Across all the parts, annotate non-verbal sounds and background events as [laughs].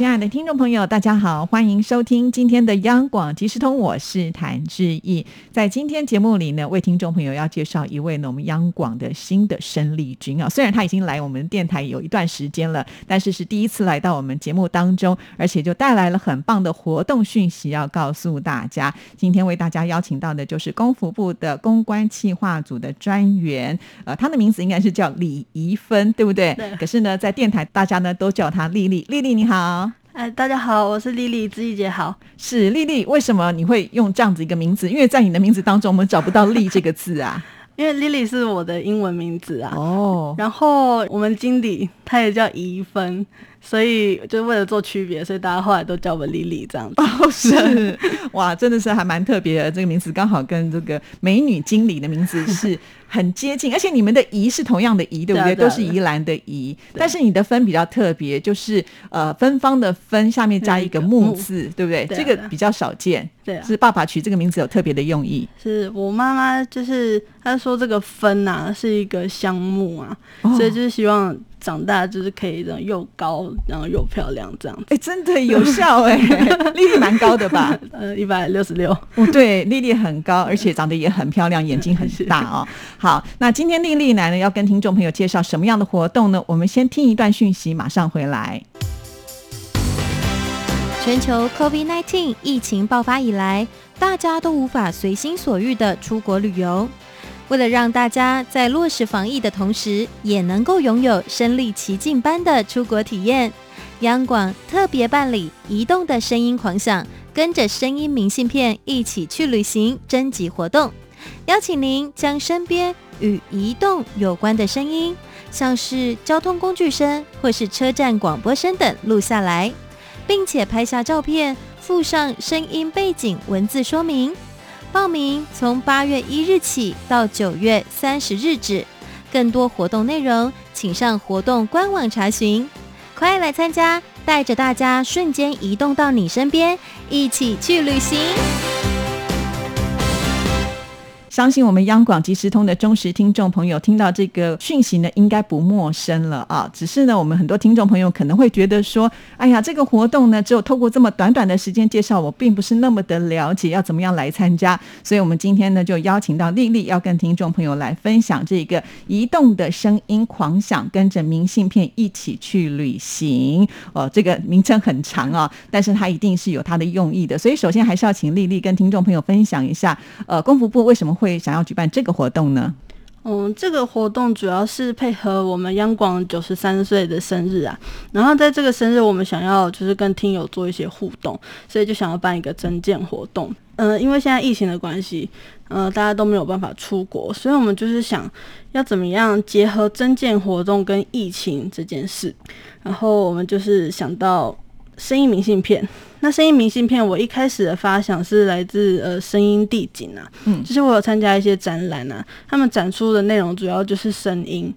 亲爱的听众朋友，大家好，欢迎收听今天的央广即时通，我是谭志毅。在今天节目里呢，为听众朋友要介绍一位呢我们央广的新的生力军啊。虽然他已经来我们电台有一段时间了，但是是第一次来到我们节目当中，而且就带来了很棒的活动讯息要告诉大家。今天为大家邀请到的就是公服部的公关企划组的专员，呃，他的名字应该是叫李怡芬，对不对？对。可是呢，在电台大家呢都叫他丽丽。丽丽你好。哎，大家好，我是丽丽，知怡姐好。是丽丽，为什么你会用这样子一个名字？因为在你的名字当中，我们找不到“丽”这个字啊。[laughs] 因为丽丽是我的英文名字啊。哦。然后我们经理他也叫怡芬。所以就为了做区别，所以大家后来都叫我丽丽这样子。哦，是 [laughs] 哇，真的是还蛮特别的。这个名字刚好跟这个美女经理的名字是 [laughs] 很接近，而且你们的宜是同样的宜，对不对？都是宜兰的宜，但是你的分比较特别，就是呃芬芳的芬下面加一个木字，对不对？这个比较少见。对，是爸爸取这个名字有特别的用意。是我妈妈就是她说这个芬呐是一个香木啊，所以就是希望。长大就是可以这样又高，然后又漂亮这样子。哎，真的有效哎！[laughs] 丽丽蛮高的吧？呃，一百六十六。哦，对，丽丽很高，[laughs] 而且长得也很漂亮，眼睛很大哦。好，那今天丽丽来呢，要跟听众朋友介绍什么样的活动呢？我们先听一段讯息，马上回来。全球 COVID-19 疫情爆发以来，大家都无法随心所欲的出国旅游。为了让大家在落实防疫的同时，也能够拥有身临其境般的出国体验，央广特别办理“移动的声音狂想”，跟着声音明信片一起去旅行征集活动，邀请您将身边与移动有关的声音，像是交通工具声或是车站广播声等录下来，并且拍下照片，附上声音背景文字说明。报名从八月一日起到九月三十日止，更多活动内容请上活动官网查询。快来参加，带着大家瞬间移动到你身边，一起去旅行。相信我们央广即时通的忠实听众朋友听到这个讯息呢，应该不陌生了啊。只是呢，我们很多听众朋友可能会觉得说，哎呀，这个活动呢，只有透过这么短短的时间介绍，我并不是那么的了解，要怎么样来参加。所以，我们今天呢，就邀请到丽丽，要跟听众朋友来分享这个移动的声音狂想，跟着明信片一起去旅行。哦，这个名称很长啊，但是它一定是有它的用意的。所以，首先还是要请丽丽跟听众朋友分享一下，呃，公服部为什么。会想要举办这个活动呢？嗯，这个活动主要是配合我们央广九十三岁的生日啊。然后在这个生日，我们想要就是跟听友做一些互动，所以就想要办一个增建活动。嗯，因为现在疫情的关系，呃，大家都没有办法出国，所以我们就是想要怎么样结合增建活动跟疫情这件事。然后我们就是想到声音明信片。那声音明信片，我一开始的发想是来自呃声音地景啊，嗯，就是我有参加一些展览啊，他们展出的内容主要就是声音，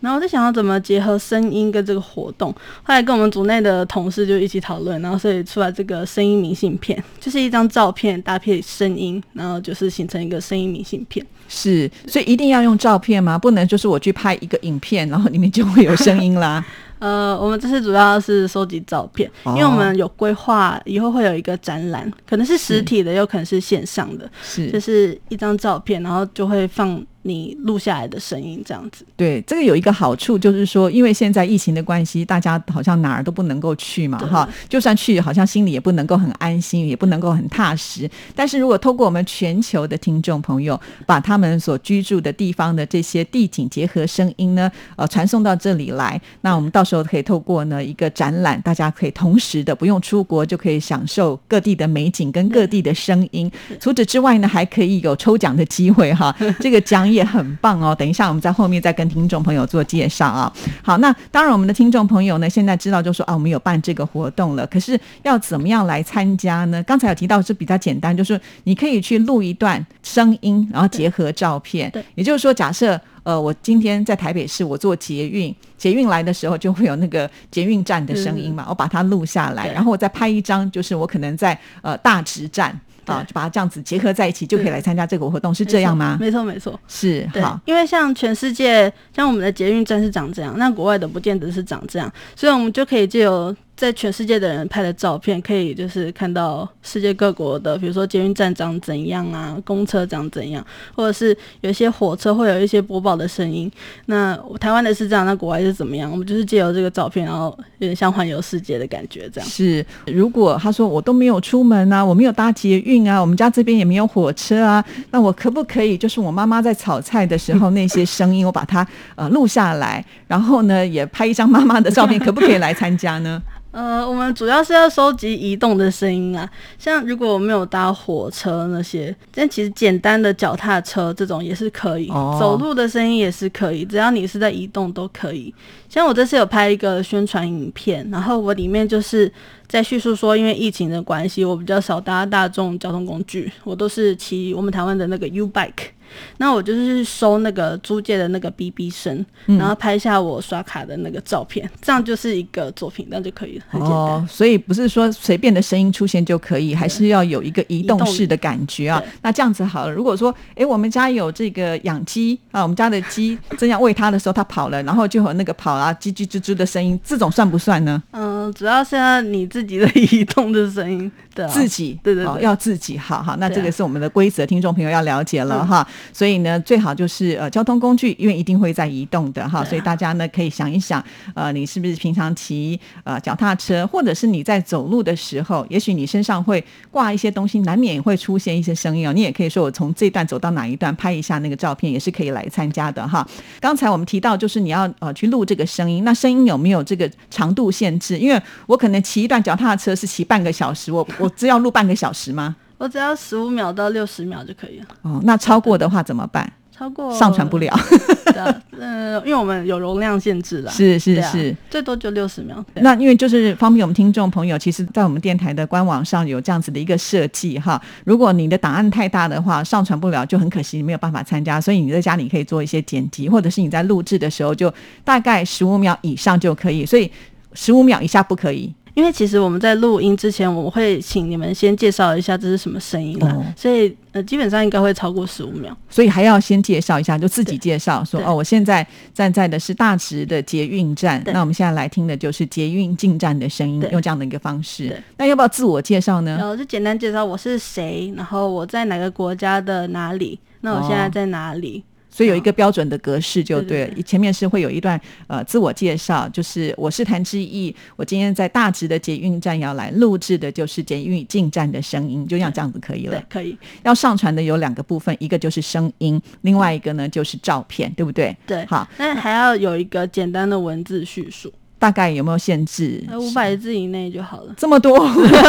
然后我在想要怎么结合声音跟这个活动，后来跟我们组内的同事就一起讨论，然后所以出来这个声音明信片，就是一张照片搭配声音，然后就是形成一个声音明信片。是，所以一定要用照片吗？不能就是我去拍一个影片，然后里面就会有声音啦。[laughs] 呃，我们这次主要是收集照片，因为我们有规划以后会有一个展览，可能是实体的，有可能是线上的，是就是一张照片，然后就会放。你录下来的声音这样子，对这个有一个好处，就是说，因为现在疫情的关系，大家好像哪儿都不能够去嘛，哈，就算去，好像心里也不能够很安心，也不能够很踏实。但是如果透过我们全球的听众朋友，把他们所居住的地方的这些地景结合声音呢，呃，传送到这里来，那我们到时候可以透过呢一个展览，大家可以同时的不用出国就可以享受各地的美景跟各地的声音。[laughs] 除此之外呢，还可以有抽奖的机会哈，这个奖。也很棒哦。等一下我们在后面再跟听众朋友做介绍啊。好，那当然我们的听众朋友呢，现在知道就说啊，我们有办这个活动了。可是要怎么样来参加呢？刚才有提到是比较简单，就是你可以去录一段声音，然后结合照片。对，也就是说，假设呃，我今天在台北市，我坐捷运，捷运来的时候就会有那个捷运站的声音嘛，我把它录下来，然后我再拍一张，就是我可能在呃大直站。啊，就把它这样子结合在一起，就可以来参加这个活动，是这样吗？没错，没错，是好。因为像全世界，像我们的捷运站是长这样，那国外的不见得是长这样，所以我们就可以借由。在全世界的人拍的照片，可以就是看到世界各国的，比如说捷运站长怎样啊，公车长怎样，或者是有一些火车会有一些播报的声音。那台湾的是这样，那国外是怎么样？我们就是借由这个照片，然后有点像环游世界的感觉，这样。是，如果他说我都没有出门啊，我没有搭捷运啊，我们家这边也没有火车啊，那我可不可以就是我妈妈在炒菜的时候那些声音，我把它呃录下来，然后呢也拍一张妈妈的照片，[laughs] 可不可以来参加呢？呃，我们主要是要收集移动的声音啊，像如果我没有搭火车那些，但其实简单的脚踏车这种也是可以，走路的声音也是可以，只要你是在移动都可以。像我这次有拍一个宣传影片，然后我里面就是在叙述说，因为疫情的关系，我比较少搭大众交通工具，我都是骑我们台湾的那个 U Bike。那我就是收那个租借的那个哔哔声，然后拍下我刷卡的那个照片，这样就是一个作品，这样就可以了，很简单。所以不是说随便的声音出现就可以，还是要有一个移动式的感觉啊。那这样子好了，如果说，哎，我们家有这个养鸡啊，我们家的鸡正要喂它的时候，它跑了，然后就有那个跑啊叽叽吱吱的声音，这种算不算呢？嗯，主要是要你自己的 [laughs] 移动的声音，对，自己，对对，要自己，好好，那这个是我们的规则，听众朋友要了解了哈。所以呢，最好就是呃，交通工具，因为一定会在移动的哈，所以大家呢可以想一想，呃，你是不是平常骑呃脚踏车，或者是你在走路的时候，也许你身上会挂一些东西，难免会出现一些声音哦。你也可以说我从这段走到哪一段，拍一下那个照片，也是可以来参加的哈。刚才我们提到，就是你要呃去录这个声音，那声音有没有这个长度限制？因为我可能骑一段脚踏车是骑半个小时，我 [laughs] 我只要录半个小时吗？我只要十五秒到六十秒就可以了。哦，那超过的话怎么办？超过上传不了。[laughs] 嗯，因为我们有容量限制的。是是是，最多就六十秒。那因为就是方便我们听众朋友，其实，在我们电台的官网上有这样子的一个设计哈。如果你的档案太大的话，上传不了就很可惜，你没有办法参加。所以你在家里可以做一些剪辑，或者是你在录制的时候，就大概十五秒以上就可以。所以十五秒以下不可以。因为其实我们在录音之前，我们会请你们先介绍一下这是什么声音啦，所以呃基本上应该会超过十五秒，所以还要先介绍一下，就自己介绍说哦，我现在站在的是大直的捷运站，那我们现在来听的就是捷运进站的声音，用这样的一个方式。那要不要自我介绍呢？然后就简单介绍我是谁，然后我在哪个国家的哪里，那我现在在哪里？所以有一个标准的格式就对了，前面是会有一段呃自我介绍，就是我是谭志毅，我今天在大直的捷运站要来录制的就是捷运进站的声音，就像这样子可以了。可以。要上传的有两个部分，一个就是声音，另外一个呢就是照片，对不对？对。好，那还要有一个简单的文字叙述，大概有没有限制？五百字以内就好了。这么多？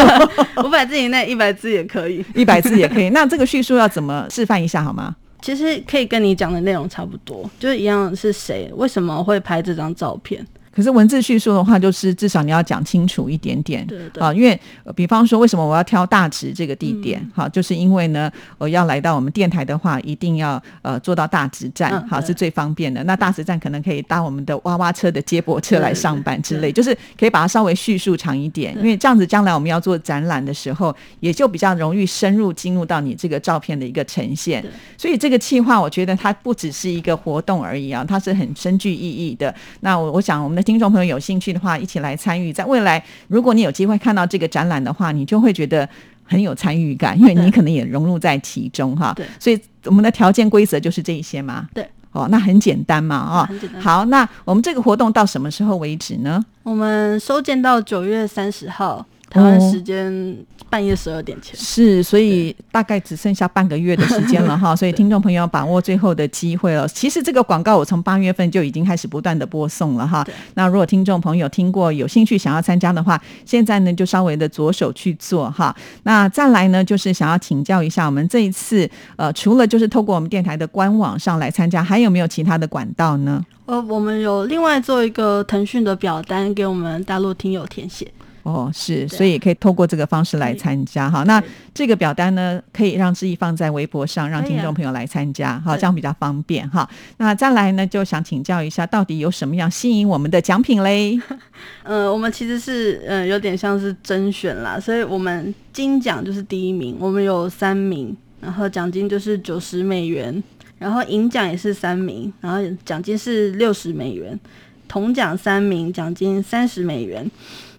[laughs] 五百字以内，一百字也可以。[laughs] 一百字也可以。那这个叙述要怎么示范一下好吗？其实可以跟你讲的内容差不多，就是一样是谁，为什么会拍这张照片。可是文字叙述的话，就是至少你要讲清楚一点点，对对啊，因为比方说，为什么我要挑大直这个地点？好，就是因为呢，我要来到我们电台的话，一定要呃坐到大直站，好是最方便的。那大直站可能可以搭我们的娃娃车的接驳车来上班之类，就是可以把它稍微叙述长一点，因为这样子将来我们要做展览的时候，也就比较容易深入进入到你这个照片的一个呈现。所以这个计划，我觉得它不只是一个活动而已啊，它是很深具意义的。那我我想我们的。听众朋友有兴趣的话，一起来参与。在未来，如果你有机会看到这个展览的话，你就会觉得很有参与感，因为你可能也融入在其中哈。对，所以我们的条件规则就是这一些嘛。对，哦，那很简单嘛，啊，好，那我们这个活动到什么时候为止呢？我们收件到九月三十号。台湾时间半夜十二点前。是，所以大概只剩下半个月的时间了哈，[laughs] 所以听众朋友把握最后的机会了。其实这个广告我从八月份就已经开始不断的播送了哈。那如果听众朋友听过有兴趣想要参加的话，现在呢就稍微的着手去做哈。那再来呢就是想要请教一下，我们这一次呃除了就是透过我们电台的官网上来参加，还有没有其他的管道呢？呃，我们有另外做一个腾讯的表单给我们大陆听友填写。哦，是，所以可以透过这个方式来参加哈。那这个表单呢，可以让志毅放在微博上，让听众朋友来参加，哈，这样比较方便哈。那再来呢，就想请教一下，到底有什么样吸引我们的奖品嘞？[laughs] 呃，我们其实是呃有点像是甄选啦，所以我们金奖就是第一名，我们有三名，然后奖金就是九十美元。然后银奖也是三名，然后奖金是六十美元，铜奖三名，奖金三十美元，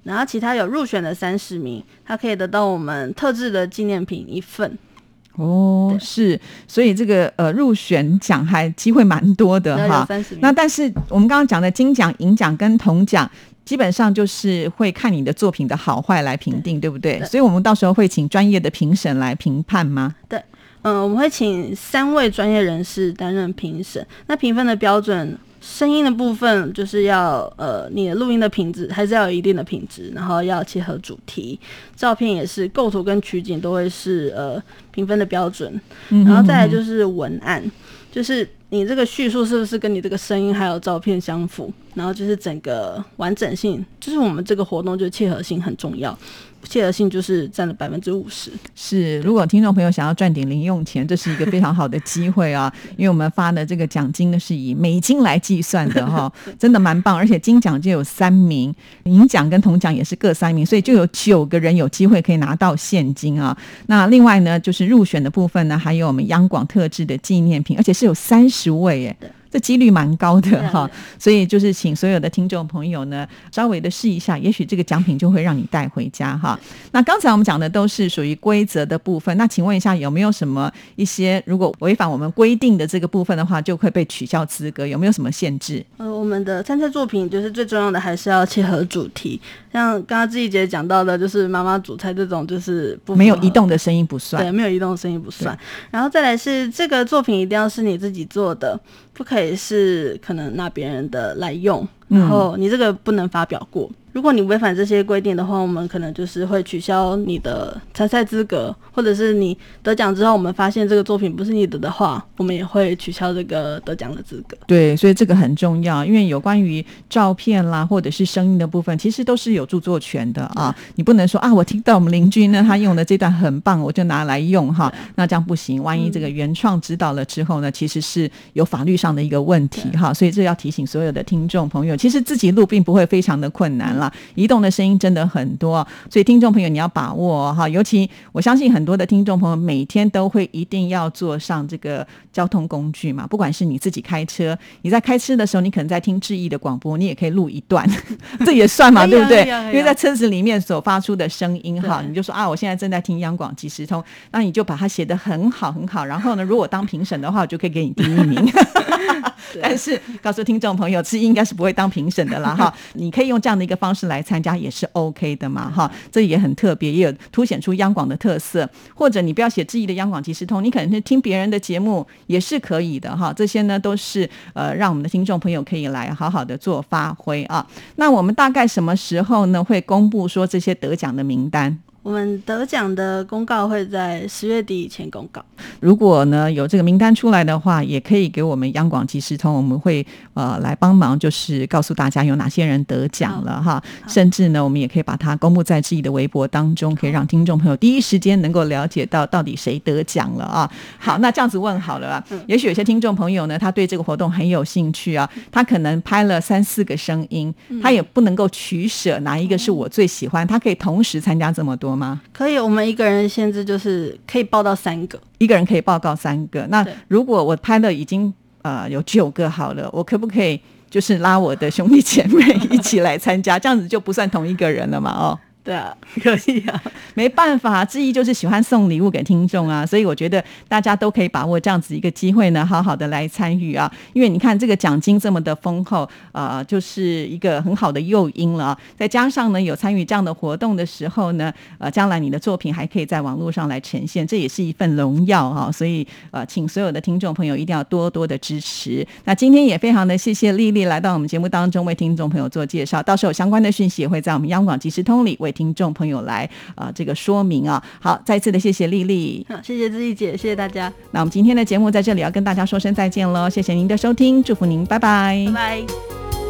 然后其他有入选的三十名，他可以得到我们特制的纪念品一份。哦，是，所以这个呃入选奖还机会蛮多的哈。那但是我们刚刚讲的金奖、银奖跟铜奖，基本上就是会看你的作品的好坏来评定，对不对？所以我们到时候会请专业的评审来评判吗？对。嗯，我们会请三位专业人士担任评审。那评分的标准，声音的部分就是要呃，你的录音的品质还是要有一定的品质，然后要切合主题。照片也是构图跟取景都会是呃评分的标准。然后再来就是文案，就是你这个叙述是不是跟你这个声音还有照片相符？然后就是整个完整性，就是我们这个活动就切合性很重要。切合性就是占了百分之五十。是，如果听众朋友想要赚点零用钱，这是一个非常好的机会啊！[laughs] 因为我们发的这个奖金呢是以美金来计算的哈，[laughs] 真的蛮棒。而且金奖就有三名，银奖跟铜奖也是各三名，所以就有九个人有机会可以拿到现金啊。那另外呢，就是入选的部分呢，还有我们央广特制的纪念品，而且是有三十位哎。这几率蛮高的哈，所以就是请所有的听众朋友呢，稍微的试一下，也许这个奖品就会让你带回家哈。那刚才我们讲的都是属于规则的部分，那请问一下，有没有什么一些如果违反我们规定的这个部分的话，就会被取消资格？有没有什么限制？呃，我们的参赛作品就是最重要的，还是要切合主题。像刚刚志毅姐讲到的，就是妈妈煮菜这种，就是没有移动的声音不算，对，没有移动的声音不算。然后再来是这个作品一定要是你自己做的。不可以是可能拿别人的来用，然后你这个不能发表过。如果你违反这些规定的话，我们可能就是会取消你的参赛资格，或者是你得奖之后，我们发现这个作品不是你的的话，我们也会取消这个得奖的资格。对，所以这个很重要，因为有关于照片啦，或者是声音的部分，其实都是有著作权的啊。你不能说啊，我听到我们邻居呢，他用的这段很棒，我就拿来用哈，那这样不行。万一这个原创指导了之后呢，其实是有法律上的一个问题哈。所以这要提醒所有的听众朋友，其实自己录并不会非常的困难了。移动的声音真的很多，所以听众朋友你要把握哈。尤其我相信很多的听众朋友每天都会一定要坐上这个交通工具嘛，不管是你自己开车，你在开车的时候，你可能在听志毅的广播，你也可以录一段，[laughs] 这也算嘛，对不对？因为在车子里面所发出的声音哈，你就说啊，我现在正在听央广即时通，那你就把它写得很好很好，然后呢，如果当评审的话，我就可以给你第一名。[laughs] [laughs] 但是告诉听众朋友，是应该是不会当评审的啦哈。你可以用这样的一个方是来参加也是 OK 的嘛哈。这也很特别，也有凸显出央广的特色。或者你不要写质疑的央广即时通，你可能是听别人的节目也是可以的哈。这些呢都是呃让我们的听众朋友可以来好好的做发挥啊。那我们大概什么时候呢会公布说这些得奖的名单？我们得奖的公告会在十月底以前公告。如果呢有这个名单出来的话，也可以给我们央广即时通，我们会呃来帮忙，就是告诉大家有哪些人得奖了哈。甚至呢，我们也可以把它公布在自己的微博当中，可以让听众朋友第一时间能够了解到到底谁得奖了啊。好，那这样子问好了啊。也许有些听众朋友呢，他对这个活动很有兴趣啊，他可能拍了三四个声音，他也不能够取舍哪一个是我最喜欢，他可以同时参加这么多。吗？可以，我们一个人限制就是可以报到三个，一个人可以报告三个。那如果我拍的已经呃有九个好了，我可不可以就是拉我的兄弟姐妹一起来参加？这样子就不算同一个人了嘛？哦。对啊，[laughs] 可以啊。没办法，志毅就是喜欢送礼物给听众啊，所以我觉得大家都可以把握这样子一个机会呢，好好的来参与啊。因为你看这个奖金这么的丰厚，呃，就是一个很好的诱因了啊。再加上呢，有参与这样的活动的时候呢，呃，将来你的作品还可以在网络上来呈现，这也是一份荣耀哈。所以呃，请所有的听众朋友一定要多多的支持。那今天也非常的谢谢丽丽来到我们节目当中为听众朋友做介绍，到时候相关的讯息也会在我们央广即时通里为听众朋友来啊这个说明啊。好，再次的谢谢丽丽，好，谢谢志毅姐，谢谢大家，那我们今天的节目在这里要跟大家说声再见喽，谢谢您的收听，祝福您，拜拜，拜拜。